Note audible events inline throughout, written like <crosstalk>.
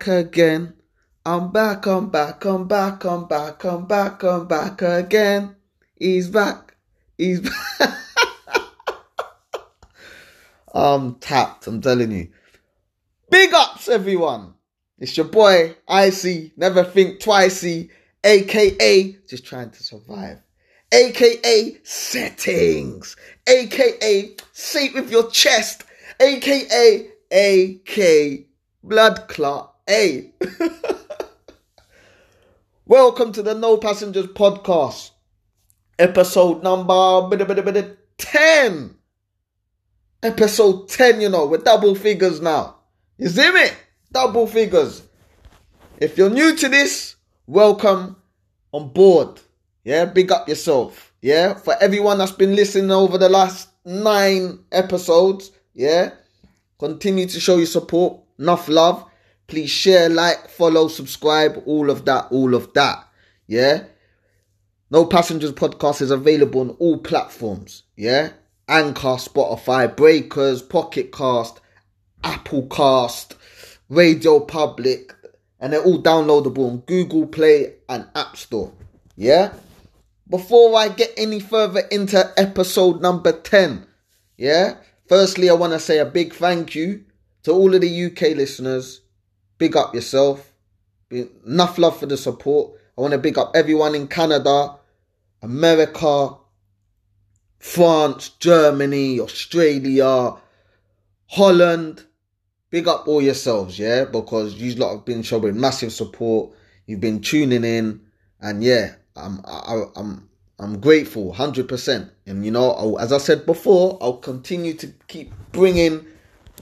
back again. I'm back, I'm back, I'm back, I'm back, I'm back, I'm back again. He's back. He's back. <laughs> I'm tapped, I'm telling you. Big ups, everyone. It's your boy, Icy, Never Think Twicey, aka just trying to survive, aka settings, aka say with your chest, aka AK blood clot. A. <laughs> Welcome to the No Passengers podcast, episode number 10. Episode 10, you know, we're double figures now. You see me? Double figures. If you're new to this, welcome on board. Yeah, big up yourself. Yeah, for everyone that's been listening over the last nine episodes. Yeah, continue to show your support. Enough love. Please share, like, follow, subscribe, all of that, all of that. Yeah. No Passengers podcast is available on all platforms. Yeah. Anchor, Spotify, Breakers, Pocket Cast, Apple Cast, Radio Public, and they're all downloadable on Google Play and App Store. Yeah? Before I get any further into episode number 10, yeah? Firstly, I want to say a big thank you to all of the UK listeners. Big up yourself. Enough love for the support. I want to big up everyone in Canada, America, France, Germany, Australia, Holland. Big up all yourselves, yeah, because you lot have been showing massive support. You've been tuning in, and yeah, I'm I, I'm I'm grateful, hundred percent. And you know, I'll, as I said before, I'll continue to keep bringing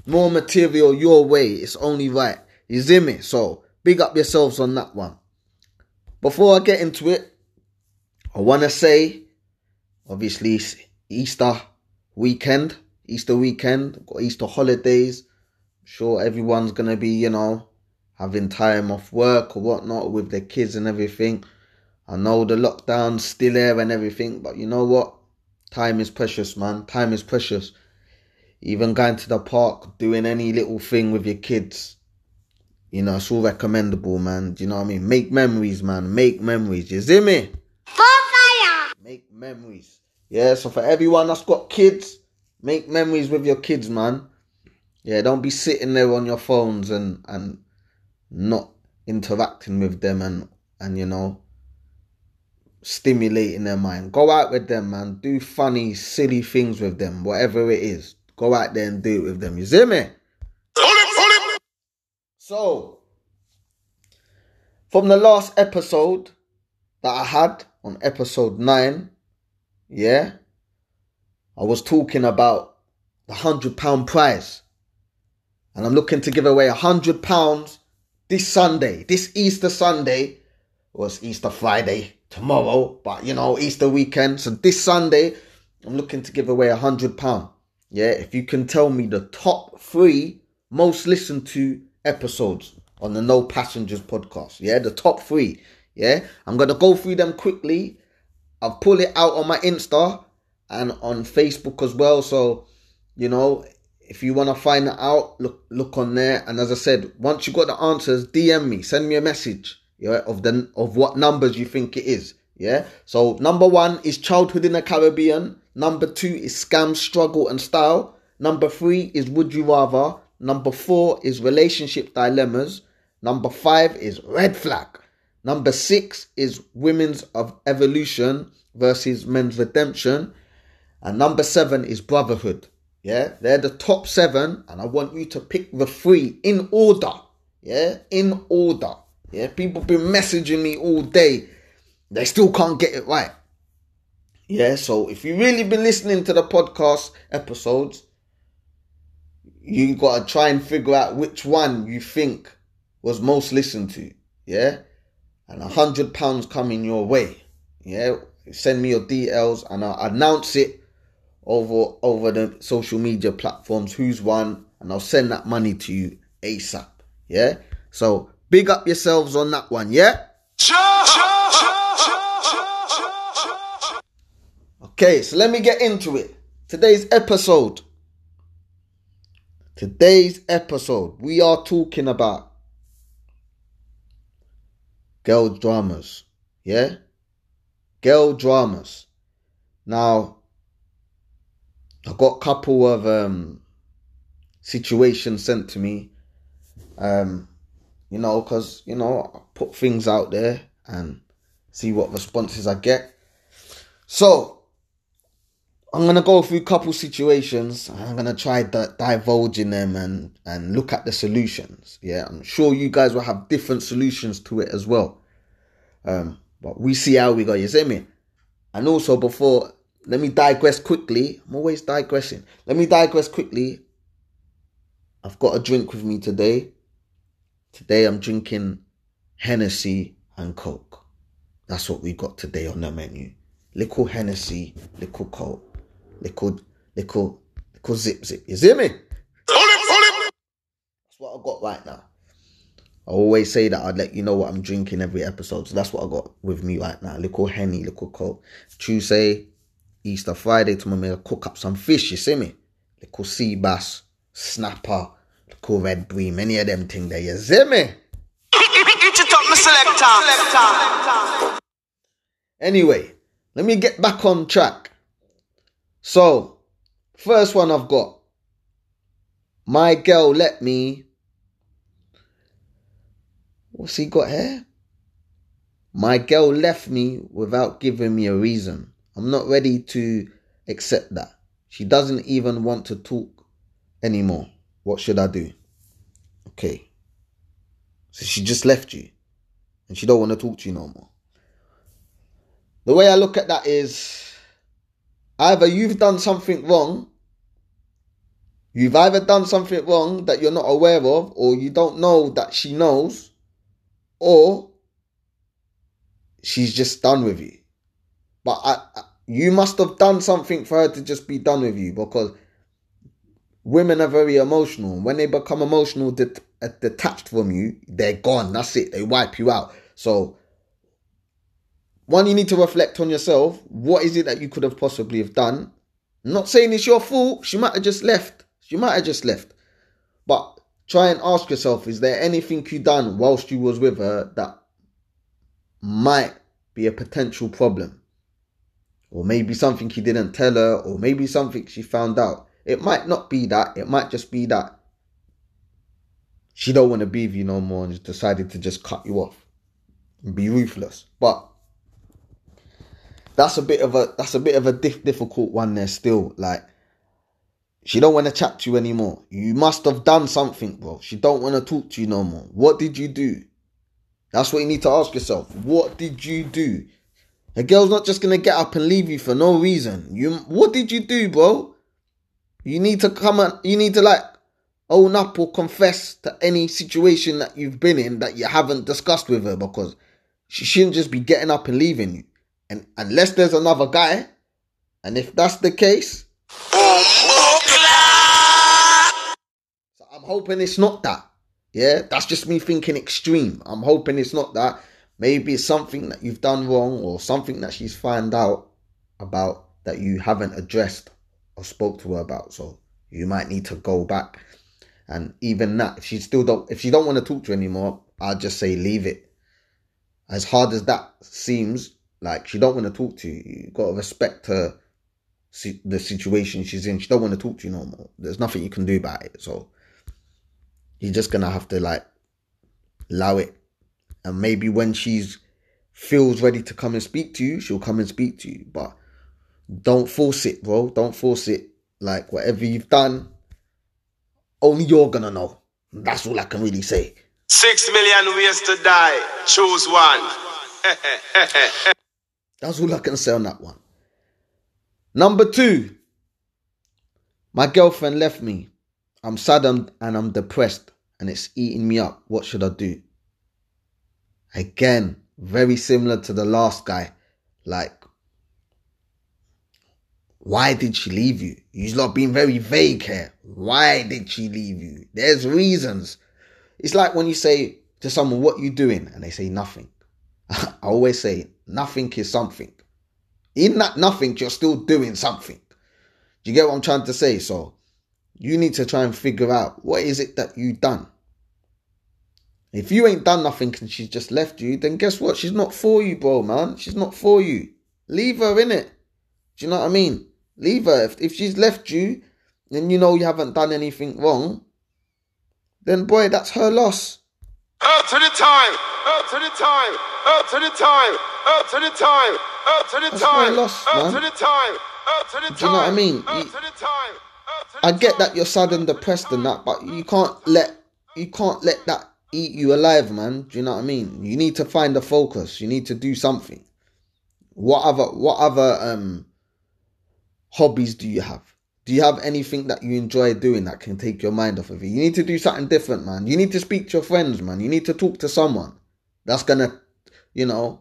more material your way. It's only right. You see me? So big up yourselves on that one. Before I get into it, I want to say, obviously, Easter weekend, Easter weekend, got Easter holidays. I'm sure everyone's gonna be, you know, having time off work or whatnot with their kids and everything. I know the lockdown's still there and everything, but you know what? Time is precious, man. Time is precious. Even going to the park, doing any little thing with your kids, you know, it's all recommendable, man. Do you know what I mean? Make memories, man. Make memories. You see me? Fire! Make memories. Yeah, so for everyone that's got kids, make memories with your kids, man. Yeah, don't be sitting there on your phones and and not interacting with them and and you know stimulating their mind. Go out with them, man. Do funny, silly things with them, whatever it is. Go out there and do it with them. You see me? So, from the last episode that I had on episode 9, yeah, I was talking about the £100 prize. And I'm looking to give away £100 this Sunday, this Easter Sunday. was Easter Friday tomorrow, but you know, Easter weekend. So this Sunday, I'm looking to give away £100. Yeah, if you can tell me the top three most listened to episodes on the No Passengers podcast. Yeah, the top three. Yeah, I'm gonna go through them quickly. I'll pull it out on my Insta and on Facebook as well. So, you know, if you want to find out, look look on there. And as I said, once you got the answers, DM me, send me a message. Yeah, of the of what numbers you think it is. Yeah. So number one is childhood in the Caribbean. Number two is scam, struggle, and style. Number three is would you rather. Number four is relationship dilemmas. Number five is red flag. Number six is women's of evolution versus men's redemption. And number seven is brotherhood. Yeah, they're the top seven, and I want you to pick the three in order. Yeah, in order. Yeah, people been messaging me all day. They still can't get it right. Yeah, so if you really been listening to the podcast episodes, you gotta try and figure out which one you think was most listened to. Yeah, and a hundred pounds coming your way. Yeah, send me your DLs and I'll announce it over over the social media platforms who's won, and I'll send that money to you ASAP. Yeah, so big up yourselves on that one. Yeah. Okay, so let me get into it. Today's episode Today's episode, we are talking about girl dramas. Yeah? Girl dramas. Now, I got a couple of um, situations sent to me. Um, you know, because, you know, I put things out there and see what responses I get. So, I'm gonna go through a couple situations. I'm gonna try to divulge in them and and look at the solutions. Yeah, I'm sure you guys will have different solutions to it as well. Um, but we see how we go. You see me? And also before, let me digress quickly. I'm always digressing. Let me digress quickly. I've got a drink with me today. Today I'm drinking Hennessy and Coke. That's what we got today on the menu. Little Hennessy, little Coke little, little, little zip zip. You see me? That's what I got right now. I always say that I'd let you know what I'm drinking every episode. So that's what I got with me right now. Little Henny, little Coke. Tuesday, Easter Friday, tomorrow, I cook up some fish, you see me? Little sea bass, snapper, little red bream, any of them thing there, you see me? Anyway, let me get back on track. So, first one I've got. My girl let me. What's he got here? My girl left me without giving me a reason. I'm not ready to accept that. She doesn't even want to talk anymore. What should I do? Okay. So she just left you and she don't want to talk to you no more. The way I look at that is Either you've done something wrong, you've either done something wrong that you're not aware of, or you don't know that she knows, or she's just done with you. But I, I, you must have done something for her to just be done with you because women are very emotional. When they become emotional, det- uh, detached from you, they're gone. That's it. They wipe you out. So one, you need to reflect on yourself. What is it that you could have possibly have done? I'm not saying it's your fault. She might have just left. She might have just left. But try and ask yourself, is there anything you done whilst you was with her that might be a potential problem? Or maybe something you didn't tell her, or maybe something she found out. It might not be that. It might just be that she don't want to be with you no more and decided to just cut you off and be ruthless. But that's a bit of a that's a bit of a diff- difficult one there still. Like she don't want to chat to you anymore. You must have done something, bro. She don't want to talk to you no more. What did you do? That's what you need to ask yourself. What did you do? A girl's not just gonna get up and leave you for no reason. You what did you do, bro? You need to come and you need to like own up or confess to any situation that you've been in that you haven't discussed with her because she shouldn't just be getting up and leaving you. And unless there's another guy, and if that's the case, so I'm hoping it's not that. Yeah, that's just me thinking extreme. I'm hoping it's not that. Maybe it's something that you've done wrong or something that she's found out about that you haven't addressed or spoke to her about. So you might need to go back. And even that, if she still don't, if she don't want to talk to you anymore, I'll just say leave it. As hard as that seems, like she don't want to talk to you. You gotta respect her, the situation she's in. She don't want to talk to you no more. There's nothing you can do about it. So you're just gonna have to like allow it. And maybe when she's feels ready to come and speak to you, she'll come and speak to you. But don't force it, bro. Don't force it. Like whatever you've done, only you're gonna know. That's all I can really say. Six million ways to die. Choose one. <laughs> That's all I can say on that one. Number two, my girlfriend left me. I'm sad and I'm depressed and it's eating me up. What should I do? Again, very similar to the last guy. Like, why did she leave you? You're not being very vague here. Why did she leave you? There's reasons. It's like when you say to someone, What you doing? And they say nothing. <laughs> I always say nothing is something. In that nothing, you're still doing something. Do you get what I'm trying to say? So You need to try and figure out what is it that you done. If you ain't done nothing and she's just left you, then guess what? She's not for you, bro, man. She's not for you. Leave her in it. Do you know what I mean? Leave her. If, if she's left you and you know you haven't done anything wrong, then boy, that's her loss. Up to the time, up to the time, up to the time, up to the time, up to the That's time, loss, up to the time, up to the time. Do you know what I mean? Up You- to the time, up to the I get that you're sad and up to the depressed and that, but you can't let you can't let that eat you alive, man. Do you know what I mean? You need to find a focus. You need to do something. What other what other um hobbies do you have? Do you have anything that you enjoy doing that can take your mind off of it? You need to do something different, man. You need to speak to your friends, man. You need to talk to someone that's gonna, you know,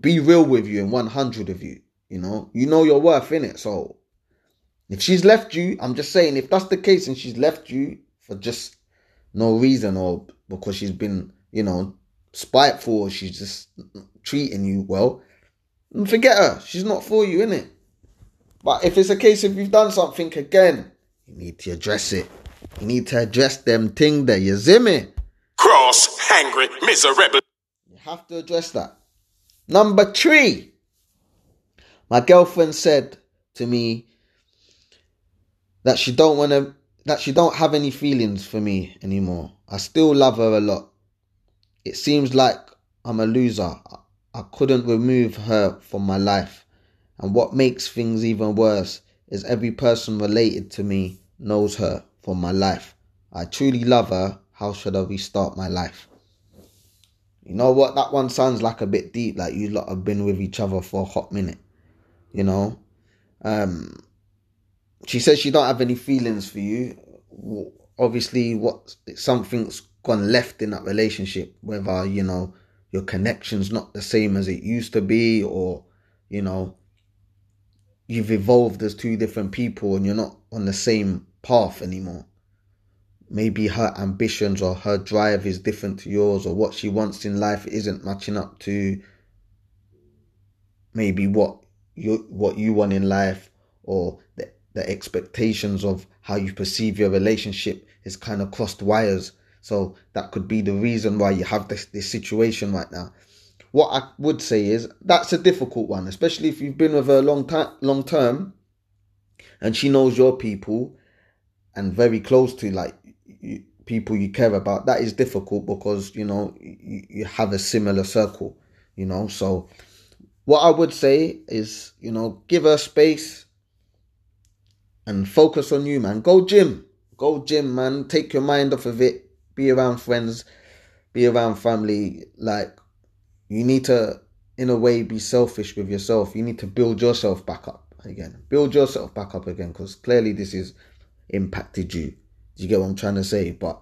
be real with you and 100 of you. You know, you know your worth in it. So if she's left you, I'm just saying, if that's the case and she's left you for just no reason or because she's been, you know, spiteful or she's just treating you well, forget her. She's not for you, in it. But if it's a case of you've done something again, you need to address it. You need to address them thing there, you see me? Cross, hungry, miserable. You have to address that. Number three, my girlfriend said to me that she don't want to, that she don't have any feelings for me anymore. I still love her a lot. It seems like I'm a loser. I- couldn't remove her from my life. And what makes things even worse is every person related to me knows her from my life. I truly love her. How should I restart my life? You know what? That one sounds like a bit deep. Like you lot have been with each other for a hot minute. You know. Um. She says she don't have any feelings for you. Obviously, what something's gone left in that relationship. Whether you know your connection's not the same as it used to be, or you know you've evolved as two different people and you're not on the same path anymore maybe her ambitions or her drive is different to yours or what she wants in life isn't matching up to maybe what you what you want in life or the, the expectations of how you perceive your relationship is kind of crossed wires. So that could be the reason why you have this, this situation right now. What i would say is that's a difficult one especially if you've been with her long time long term and she knows your people and very close to like you, people you care about that is difficult because you know you, you have a similar circle you know? So what i would say is you know give her space and focus on you man. Go gym. Go gym man. Take your mind off of it. Be around friends. Be around family. Like you need to in a way be selfish with yourself. You need to build yourself back up again. Build yourself back up again because clearly this is impacted you. Do you get what I'm trying to say? But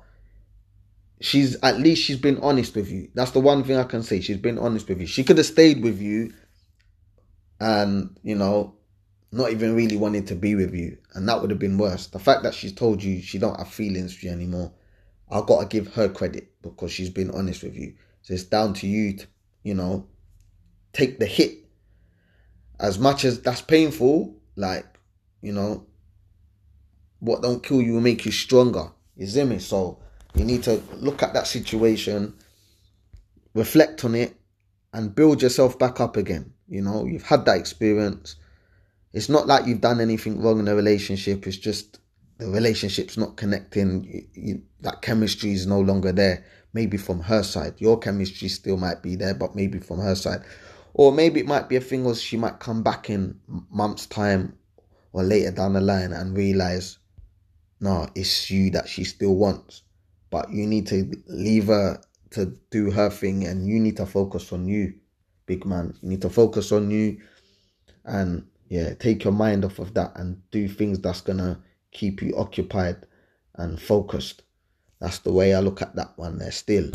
she's at least she's been honest with you. That's the one thing I can say. She's been honest with you. She could have stayed with you and, you know, not even really wanted to be with you. And that would have been worse. The fact that she's told you she don't have feelings for you anymore, I've got to give her credit because she's been honest with you. So it's down to you to, you know, take the hit. As much as that's painful, like, you know, what don't kill you will make you stronger. You see me? So you need to look at that situation, reflect on it, and build yourself back up again. You know, you've had that experience. It's not like you've done anything wrong in a relationship. It's just the relationship's not connecting. You, you, that chemistry is no longer there. Maybe from her side, your chemistry still might be there, but maybe from her side, or maybe it might be a thing where she might come back in months' time or later down the line and realize no, it's you that she still wants. But you need to leave her to do her thing and you need to focus on you, big man. You need to focus on you and yeah, take your mind off of that and do things that's gonna keep you occupied and focused. That's the way I look at that one there still.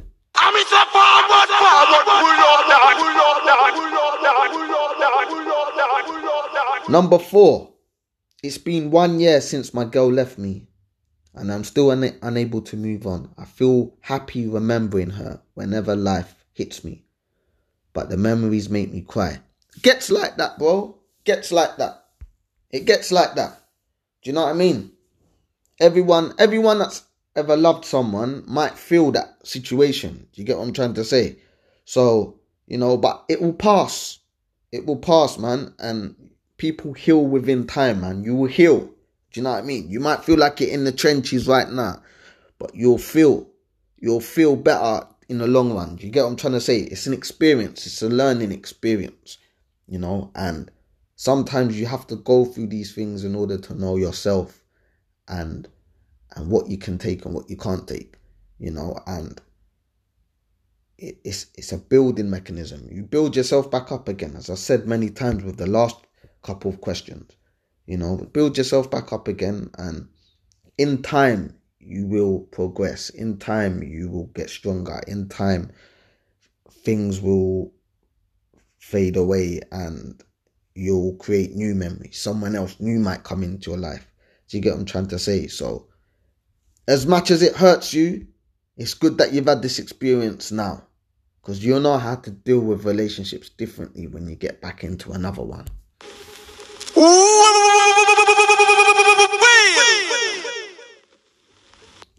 Number four, it's been one year since my girl left me, and I'm still una- unable to move on. I feel happy remembering her whenever life hits me, but the memories make me cry. Gets like that, bro. Gets like that. It gets like that. Do you know what I mean? everyone, everyone that's ever loved someone might feel that situation. Do you get what I'm trying to say? So, you know, but it will pass. It will pass, man. And people heal within time, man. You will heal. Do you know what I mean? You might feel like you're in the trenches right now, but you'll feel, you'll feel better in the long run. You get what I'm trying to say? It's an experience. It's a learning experience, you know, and sometimes you have to go through these things in order to know yourself and and what you can take and what you can't take, you know, and it's it's a building mechanism. You build yourself back up again, as I said many times with the last couple of questions. You know, build yourself back up again, and in time you will progress. In time you will get stronger. In time things will fade away, and you'll create new memories. Someone else new might come into your life. Do you get what I'm trying to say? So as much as it hurts you, it's good that you've had this experience now because you'll know how to deal with relationships differently when you get back into another one.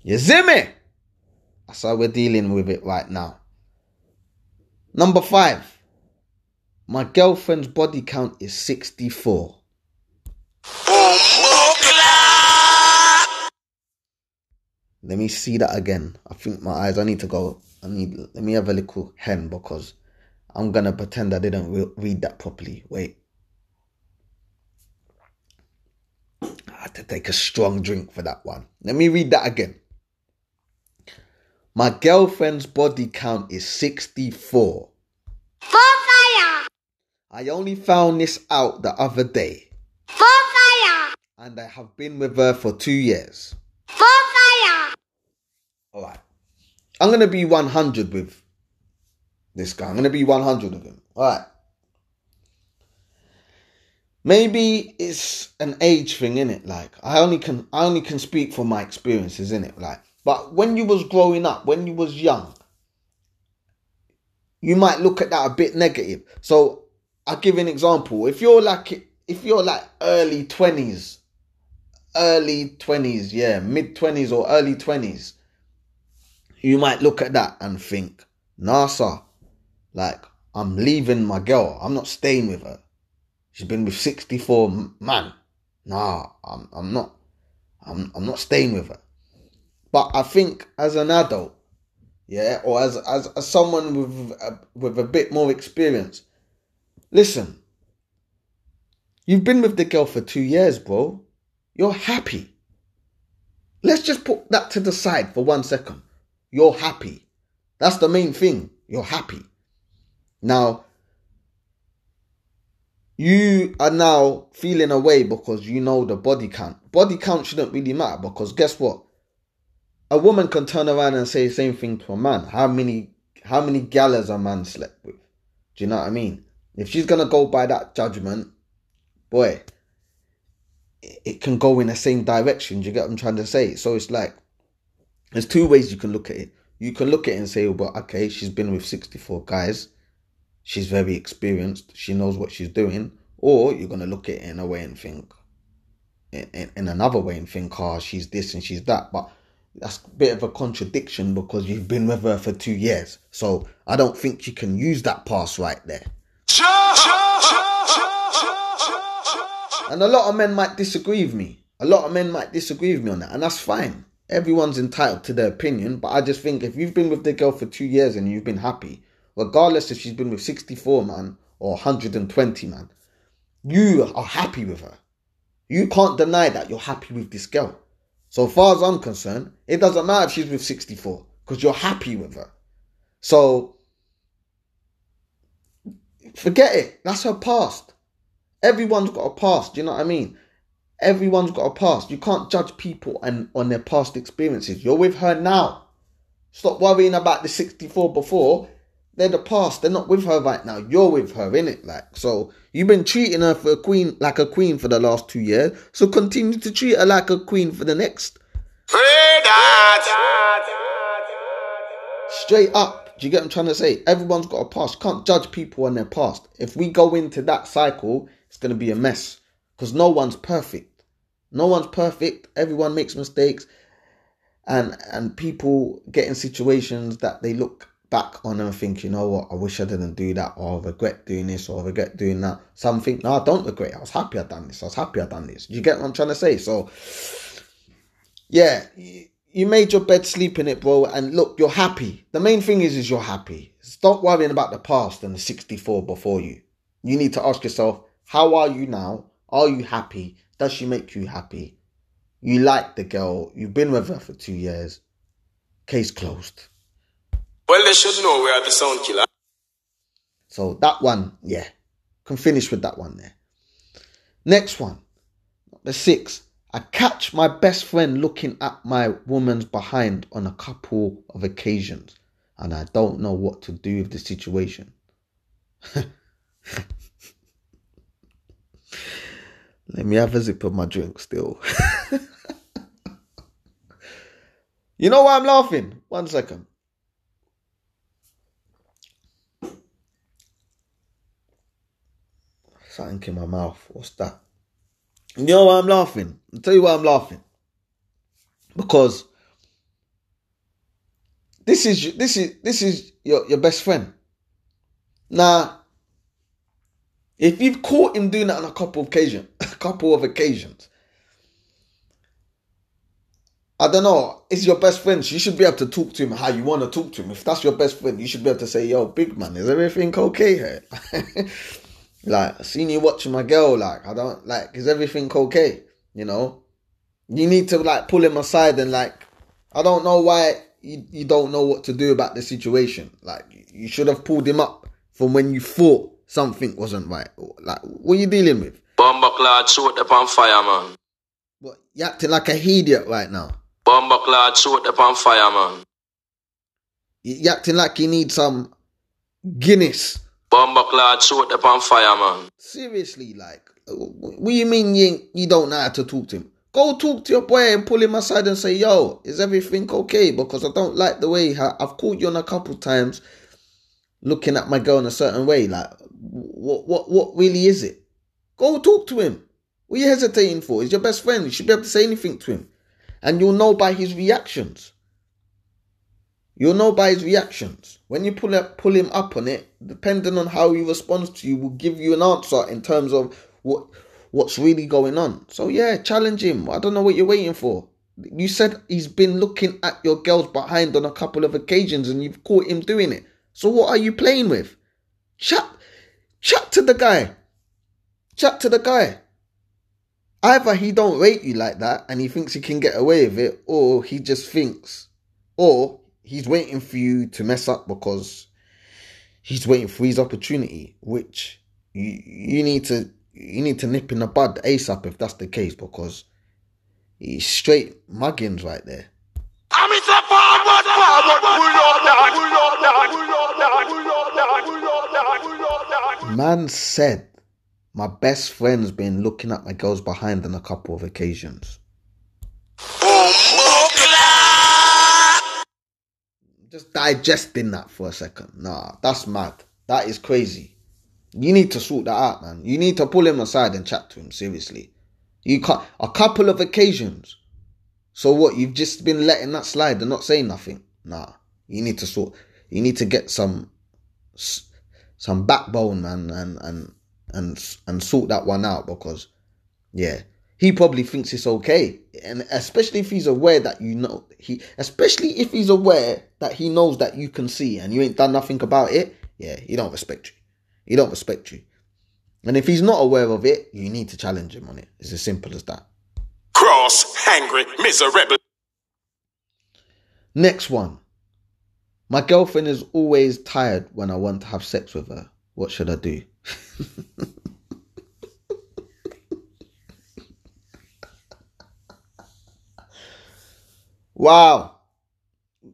You see me? That's how we're dealing with it right now. Number five, my girlfriend's body count is 64. Let me see that again. I think my eyes. I need to go. I need. Let me have a little hen because I'm gonna pretend I didn't re- read that properly. Wait. I had to take a strong drink for that one. Let me read that again. My girlfriend's body count is 64. Fire! I only found this out the other day, Fire! and I have been with her for two years. Fire! All right. I'm going to be 100 with this guy. I'm going to be 100 with him. All right. Maybe it's an age thing, in it. Like I only can, I only can speak from my experiences, in it. Like, but when you was growing up, when you was young, you might look at that a bit negative. So I'll give an example. If you're like, if you're like early twenties, early twenties, yeah, mid twenties or early twenties, you might look at that and think, NASA, like, I'm leaving my girl. I'm not staying with her. She's been with 64 man. Nah, I'm, I'm not. I'm, I'm not staying with her. But I think as an adult, yeah, or as, as, as someone with with a bit more experience, listen, you've been with the girl for two years, bro. You're happy. Let's just put that to the side for one second you're happy. That's the main thing. You're happy. Now, you are now feeling away because you know the body count. Body count shouldn't really matter because guess what? A woman can turn around and say the same thing to a man. How many how many galas a man slept with? Do you know what I mean? If she's gonna go by that judgment, boy, it can go in the same direction. Do you get what I'm trying to say? So it's like there's two ways you can look at it. You can look at it and say, well, okay, she's been with 64 guys. She's very experienced. She knows what she's doing. Or you're going to look at it in a way and think, in, in, in another way and think, oh, she's this and she's that. But that's a bit of a contradiction because you've been with her for two years. So I don't think you can use that pass right there. And a lot of men might disagree with me. A lot of men might disagree with me on that, and that's fine everyone's entitled to their opinion, but I just think if you've been with the girl for two years and you've been happy, regardless if she's been with 64 man or 120 man, you are happy with her. You can't deny that you're happy with this girl. So far as I'm concerned, it doesn't matter if she's with 64 because you're happy with her. So forget it. That's her past. Everyone's got a past. Do you know what I mean? Everyone's got a past. You can't judge people and on their past experiences. You're with her now. Stop worrying about the 64 before. They're the past. They're not with her right now. You're with her, innit? Like so you've been treating her for a queen like a queen for the last two years. So continue to treat her like a queen for the next. Straight up. Do you get what I'm trying to say? Everyone's got a past. Can't judge people on their past. If we go into that cycle, it's gonna be a mess. Because no one's perfect. No one's perfect. Everyone makes mistakes. And and people get in situations that they look back on and think, you know what, I wish I didn't do that, or I regret doing this, or I regret doing that. Some think, no, I don't regret. I was happy I done this. I was happy I done this. You get what I'm trying to say? So, yeah, you made your bed, sleep in it, bro, and look, you're happy. The main thing is, is you're happy. Stop worrying about the past and the 64 before you. You need to ask yourself, how are you now? Are you happy? Does she make you happy? You like the girl. You've been with her for two years. Case closed. Well, they should know we are the sound killer. So that one, yeah, can finish with that one there. Next one, the six. I catch my best friend looking at my woman's behind on a couple of occasions, and I don't know what to do with the situation. <laughs> Let me have a sip of my drink still. <laughs> you know why I'm laughing? One second. Something in my mouth. What's that? You know why I'm laughing? I'll tell you why I'm laughing. Because this is this is this is your, your best friend. Now, if you've caught him doing that on a couple of occasions, <laughs> a couple of occasions, I don't know. It's your best friend. So you should be able to talk to him how you want to talk to him. If that's your best friend, you should be able to say, "Yo, big man, is everything okay here?" <laughs> like, I seen you watching my girl. Like, I don't like. Is everything okay? You know, you need to like pull him aside and like. I don't know why you, you don't know what to do about the situation. Like, you should have pulled him up from when you thought something wasn't right. Like, what are you dealing with? Bomber clad shoot on fire, man. What, you acting like a idiot right now. Bomber clad shoot on fire, man. You acting like you need some Guinness. Bomber clad shoot up on fire, man. Seriously, like, what do you mean you, you don't know how to talk to him? Go talk to your boy and pull him aside and say, yo, is everything okay? Because I don't like the way I've called you on a couple times looking at my girl in a certain way. Like, what, what, what really is it? Go talk to him. What are you hesitating for? He's your best friend. You should be able to say anything to him. And you'll know by his reactions. You'll know by his reactions. When you pull up, pull him up on it, depending on how he responds to you, will give you an answer in terms of what what's really going on. So yeah, challenge him. I don't know what you're waiting for. You said he's been looking at your girls behind on a couple of occasions, and you've caught him doing it. So what are you playing with? Chat, chat to the guy. Chat to the guy. Either he don't rate you like that and he thinks he can get away with it, or he just thinks, or he's waiting for you to mess up because he's waiting for his opportunity, which you you need to you need to nip in the bud ASAP if that's the case because he's straight muggins right there. Man said my best friend's been looking at my girls behind on a couple of occasions. Oh, Just digesting that for a second. Nah, that's mad. That is crazy. You need to sort that out, man. You need to pull him aside and chat to him seriously. You can't. A couple of occasions. So what? You've just been letting that slide and not saying nothing. Nah. You need to sort. You need to get some, some backbone, man, and and and and sort that one out because, yeah, he probably thinks it's okay, and especially if he's aware that you know he, especially if he's aware that he knows that you can see and you ain't done nothing about it. Yeah, he don't respect you. He don't respect you. And if he's not aware of it, you need to challenge him on it. It's as simple as that. Cross, angry, miserable. Next one. My girlfriend is always tired when I want to have sex with her. What should I do? <laughs> wow.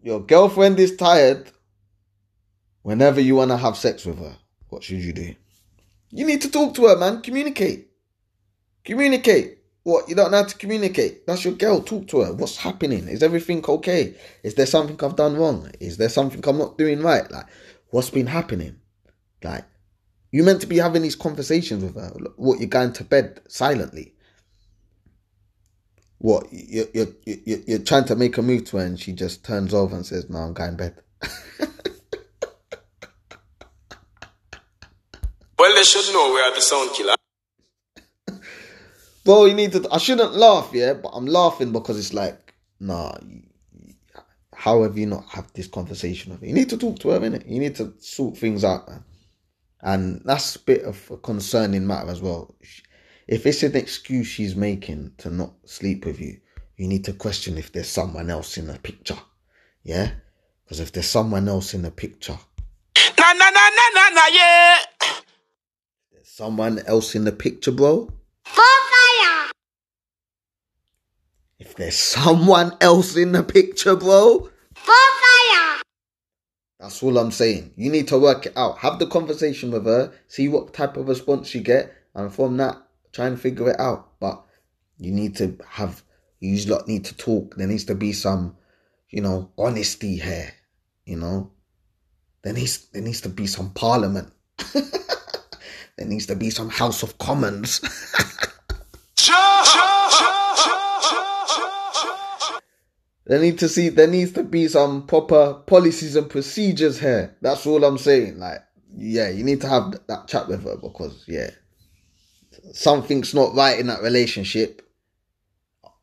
Your girlfriend is tired whenever you want to have sex with her. What should you do? You need to talk to her, man. Communicate. Communicate. What? You don't know how to communicate. That's your girl. Talk to her. What's happening? Is everything okay? Is there something I've done wrong? Is there something I'm not doing right? Like, what's been happening? Like, you meant to be having these conversations with her. What? You're going to bed silently. What you you you you're trying to make a move to her and she just turns over and says, "No, I'm going bed." <laughs> Well, they should know we are the sound killer. <laughs> Bro, you need to. I shouldn't laugh, yeah, but I'm laughing because it's like, nah. How have you not had this conversation with her? You need to talk to her, innit? You need to sort things out, man. And that's a bit of a concerning matter as well. If it's an excuse she's making to not sleep with you, you need to question if there's someone else in the picture. Yeah? Because if there's someone else in the picture, Na na na na na na yeah. there's someone else in the picture, bro. Bonfire. If there's someone else in the picture, bro. Bonfire. That's all I'm saying. You need to work it out. Have the conversation with her, see what type of response you get, and from that, try and figure it out. But you need to have, you lot need to talk. There needs to be some, you know, honesty here. You know, there needs there needs to be some parliament. <laughs> there needs to be some House of Commons. <laughs> There need to see there needs to be some proper policies and procedures here. That's all I'm saying. Like, yeah, you need to have that chat with her because yeah, something's not right in that relationship.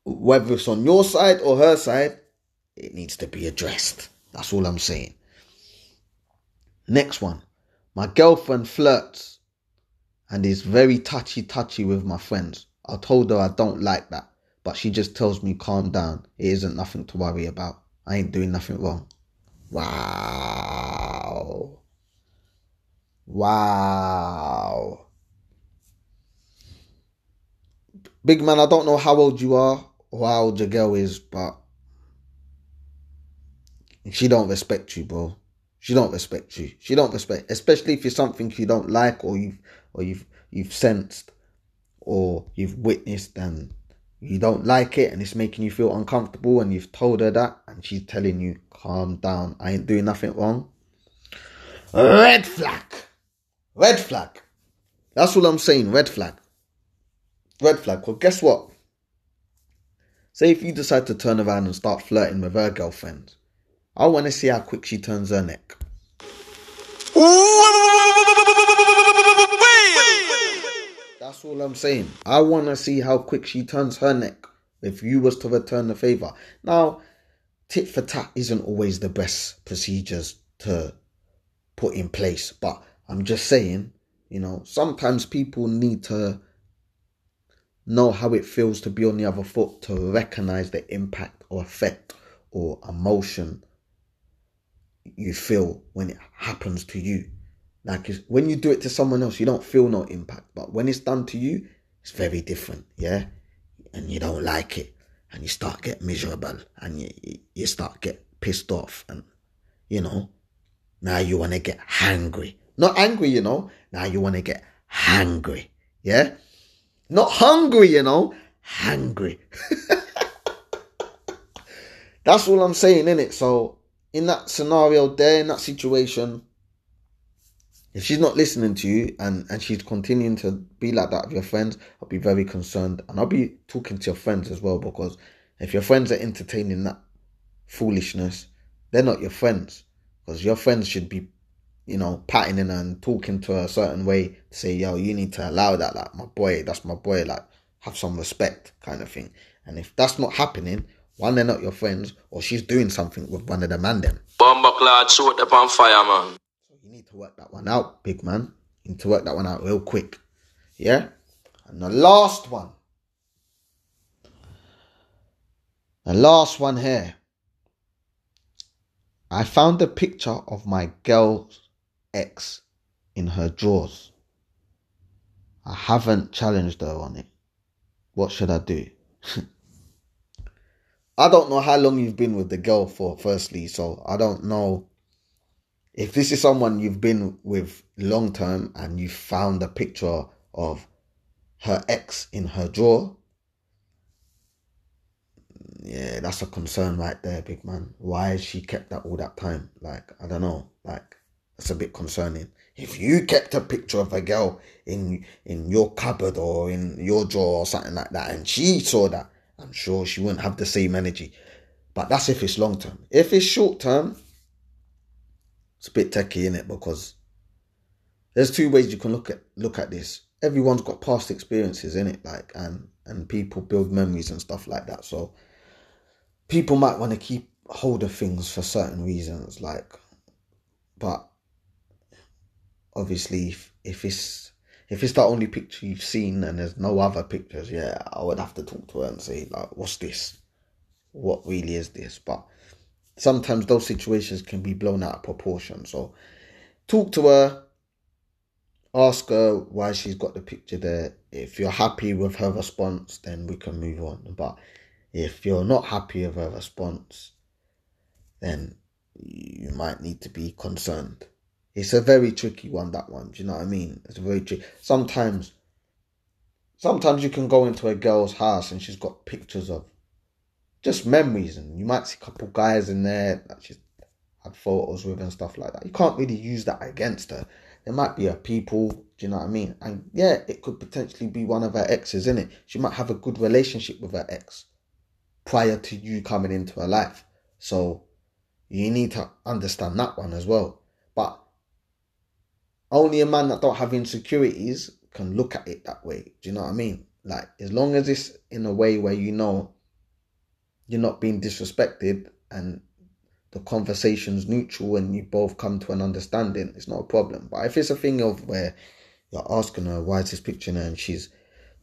Whether it's on your side or her side, it needs to be addressed. That's all I'm saying. Next one. My girlfriend flirts and is very touchy touchy with my friends. I told her I don't like that, but she just tells me calm down. It isn't nothing to worry about. I ain't doing nothing wrong. Wow. Wow. Big man, I don't know how old you are or how old your girl is, but she don't respect you, bro. She don't respect you. She don't respect, especially if it's something you don't like or you've or you've you've sensed or you've witnessed and you don't like it and it's making you feel uncomfortable and you've told her that and she's telling you, calm down, I ain't doing nothing wrong. Red flag. Red flag. That's all I'm saying, red flag. Red flag. Well, guess what? Say if you decide to turn around and start flirting with her girlfriend, I want to see how quick she turns her neck. That's all I'm saying. I want to see how quick she turns her neck if you was to return the favor. Now, tit for tat isn't always the best procedures to put in place, but I'm just saying, you know, sometimes people need to know how it feels to be on the other foot to recognize the impact or effect or emotion you feel when it happens to you. Like when you do it to someone else, you don't feel no impact, but when it's done to you, it's very different, yeah. And you don't like it, and you start get miserable, and you you- start get pissed off, and you know, now you want to get hangry. Not angry, you know. Now you want to get hangry, yeah. Not hungry, you know. Hangry. <laughs> That's all I'm saying, innit? So in that scenario there, in that situation, if she's not listening to you and, and she's continuing to be like that with your friends, I'll be very concerned. And I'll be talking to your friends as well because if your friends are entertaining that foolishness, they're not your friends. Because your friends should be, you know, patting her and talking to her a certain way to say, yo, you need to allow that. Like, my boy, that's my boy. Like, have some respect kind of thing. And if that's not happening, one, they're not your friends, or she's doing something with one of the man them. Bomber clad shoot up on fire, man. So you need to work that one out, big man. You need to work that one out real quick. Yeah? And the last one. The last one here. I found a picture of my girl's ex in her drawers. I haven't challenged her on it. What should I do? <laughs> I don't know how long you've been with the girl for, firstly, so I don't know if this is someone you've been with long term and you found a picture of her ex in her drawer, yeah, that's a concern right there, big man. Why she kept that all that time? Like, I don't know. Like, that's a bit concerning. If you kept a picture of a girl in in your cupboard or in your drawer or something like that, and she saw that I'm sure she wouldn't have the same energy. But that's if it's long term. If it's short term, it's a bit techie in it because there's two ways you can look at look at this. Everyone's got past experiences in it, like and and people build memories and stuff like that. So people might want to keep hold of things for certain reasons, like but obviously if, if it's if it's the only picture you've seen and there's no other pictures, yeah, I would have to talk to her and say like, what's this? What really is this? But sometimes those situations can be blown out of proportion. So talk to her, ask her why she's got the picture there. If you're happy with her response, then we can move on. But if you're not happy with her response, then you might need to be concerned. It's a very tricky one, that one. Do you know what I mean? It's a very tricky. Sometimes, sometimes you can go into a girl's house and she's got pictures of just memories, and you might see a couple guys in there that she's had photos with and stuff like that. You can't really use that against her. There might be a people, do you know what I mean? And yeah, it could potentially be one of her exes, in it. She might have a good relationship with her ex prior to you coming into her life. So you need to understand that one as well. Only a man that don't have insecurities can look at it that way. Do you know what I mean? Like as long as it's in a way where you know you're not being disrespected and the conversation's neutral and you both come to an understanding, it's not a problem. But if it's a thing of where you're asking her why is this picture there and she's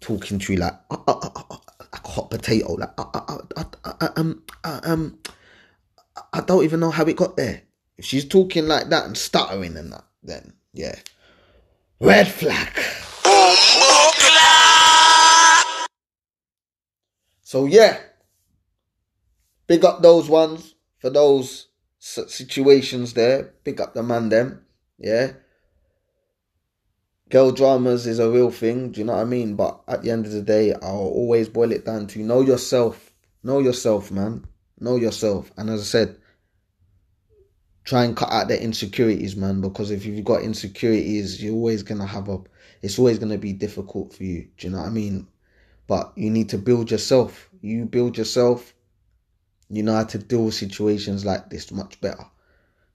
talking to you like uh, uh, uh, uh, like a hot potato, like uh, uh, uh, uh, uh, um uh, um I don't even know how it got there. If she's talking like that and stuttering and that, then yeah, red flag. So yeah, big up those ones for those situations there. Big up the man them, yeah. Girl dramas is a real thing, do you know what I mean? But at the end of the day, I'll always boil it down to know yourself. Know yourself, man. Know yourself. And as I said, try and cut out the insecurities, man. Because if you've got insecurities, you're always gonna have a. It's always gonna be difficult for you. Do you know what I mean? But you need to build yourself. You build yourself. You know how to deal with situations like this much better.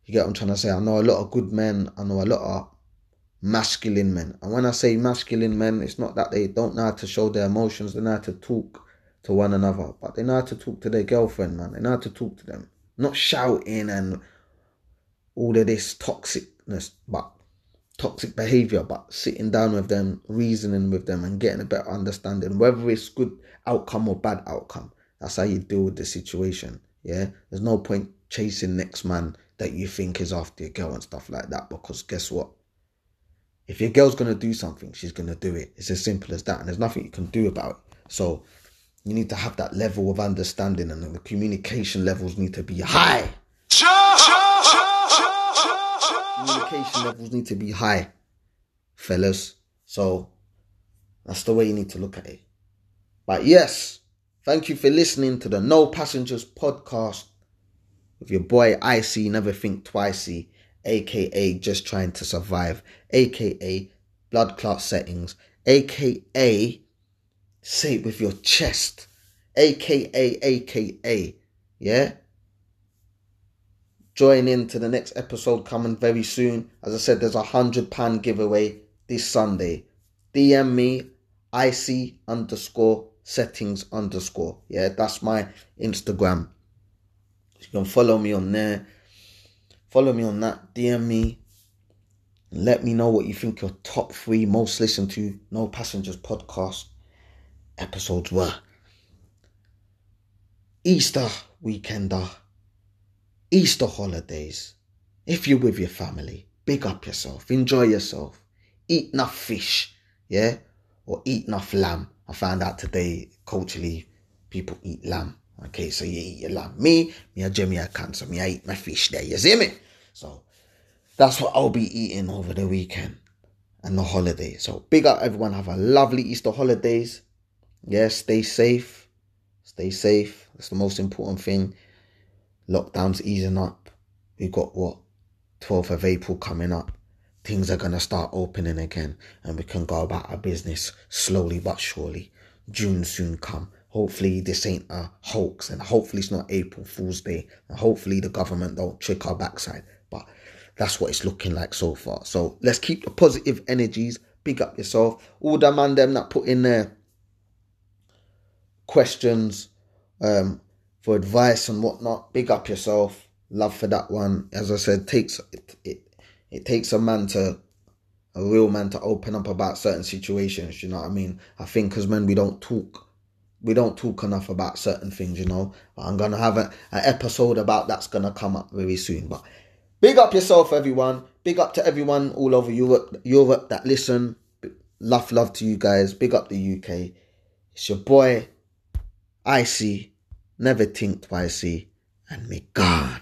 You get what I'm trying to say? I know a lot of good men. I know a lot of masculine men. And when I say masculine men, it's not that they don't know how to show their emotions. They know how to talk to one another, but they know how to talk to their girlfriend, man. They know how to talk to them, not shouting and all of this toxicness, but toxic behavior, but sitting down with them, reasoning with them, and getting a better understanding, whether it's good outcome or bad outcome. That's how you deal with the situation. Yeah, there's no point chasing next man that you think is after your girl and stuff like that, because guess what? If your girl's gonna do something, she's gonna do it. It's as simple as that, and there's nothing you can do about it. So you need to have that level of understanding, and the communication levels need to be high. Communication levels need to be high, fellas. So that's the way you need to look at it. But yes, thank you for listening to the No Passengers podcast with your boy IC Never Think Twicey, aka Just Trying to Survive, aka Blood Clot Settings, aka Say it with your chest, aka aka, yeah. Join in to the next episode coming very soon. As I said, there's a hundred pound giveaway this Sunday. DM me, IC underscore settings underscore. Yeah, that's my Instagram. You can follow me on there. Follow me on that. DM me. Let me know what you think your top three most listened to No Passengers podcast episodes were. Easter weekender, Easter holidays. If you're with your family, big up yourself, enjoy yourself, eat enough fish, yeah, or eat enough lamb. I found out today, culturally, people eat lamb. Okay, so you eat your lamb. Me, me a Jimmy I can't, so me I eat my fish there. You see me? So that's what I'll be eating over the weekend and the holiday. So big up everyone. Have a lovely Easter holidays. Yeah, stay safe. Stay safe. That's the most important thing. Lockdown's easing up. We've got what? 12th of April coming up. Things are gonna start opening again and we can go about our business slowly but surely. June soon come. hopefully this ain't a hoax and hopefully it's not April Fool's Day and hopefully the government don't trick our backside. But that's what it's looking like so far. So let's keep the positive energies. Big up yourself. All the man them that put in their questions um, for advice and whatnot. Big up yourself. Love for that one. As I said, takes it, it it takes a man to a real man to open up about certain situations. You know what I mean? I think as men we don't talk. We don't talk enough about certain things, you know. I'm gonna have an episode about that's gonna come up very soon. But big up yourself, everyone. Big up to everyone all over Europe, Europe that listen. Love, love to you guys. Big up the UK. It's your boy, Icy. Never think twice, and me gone.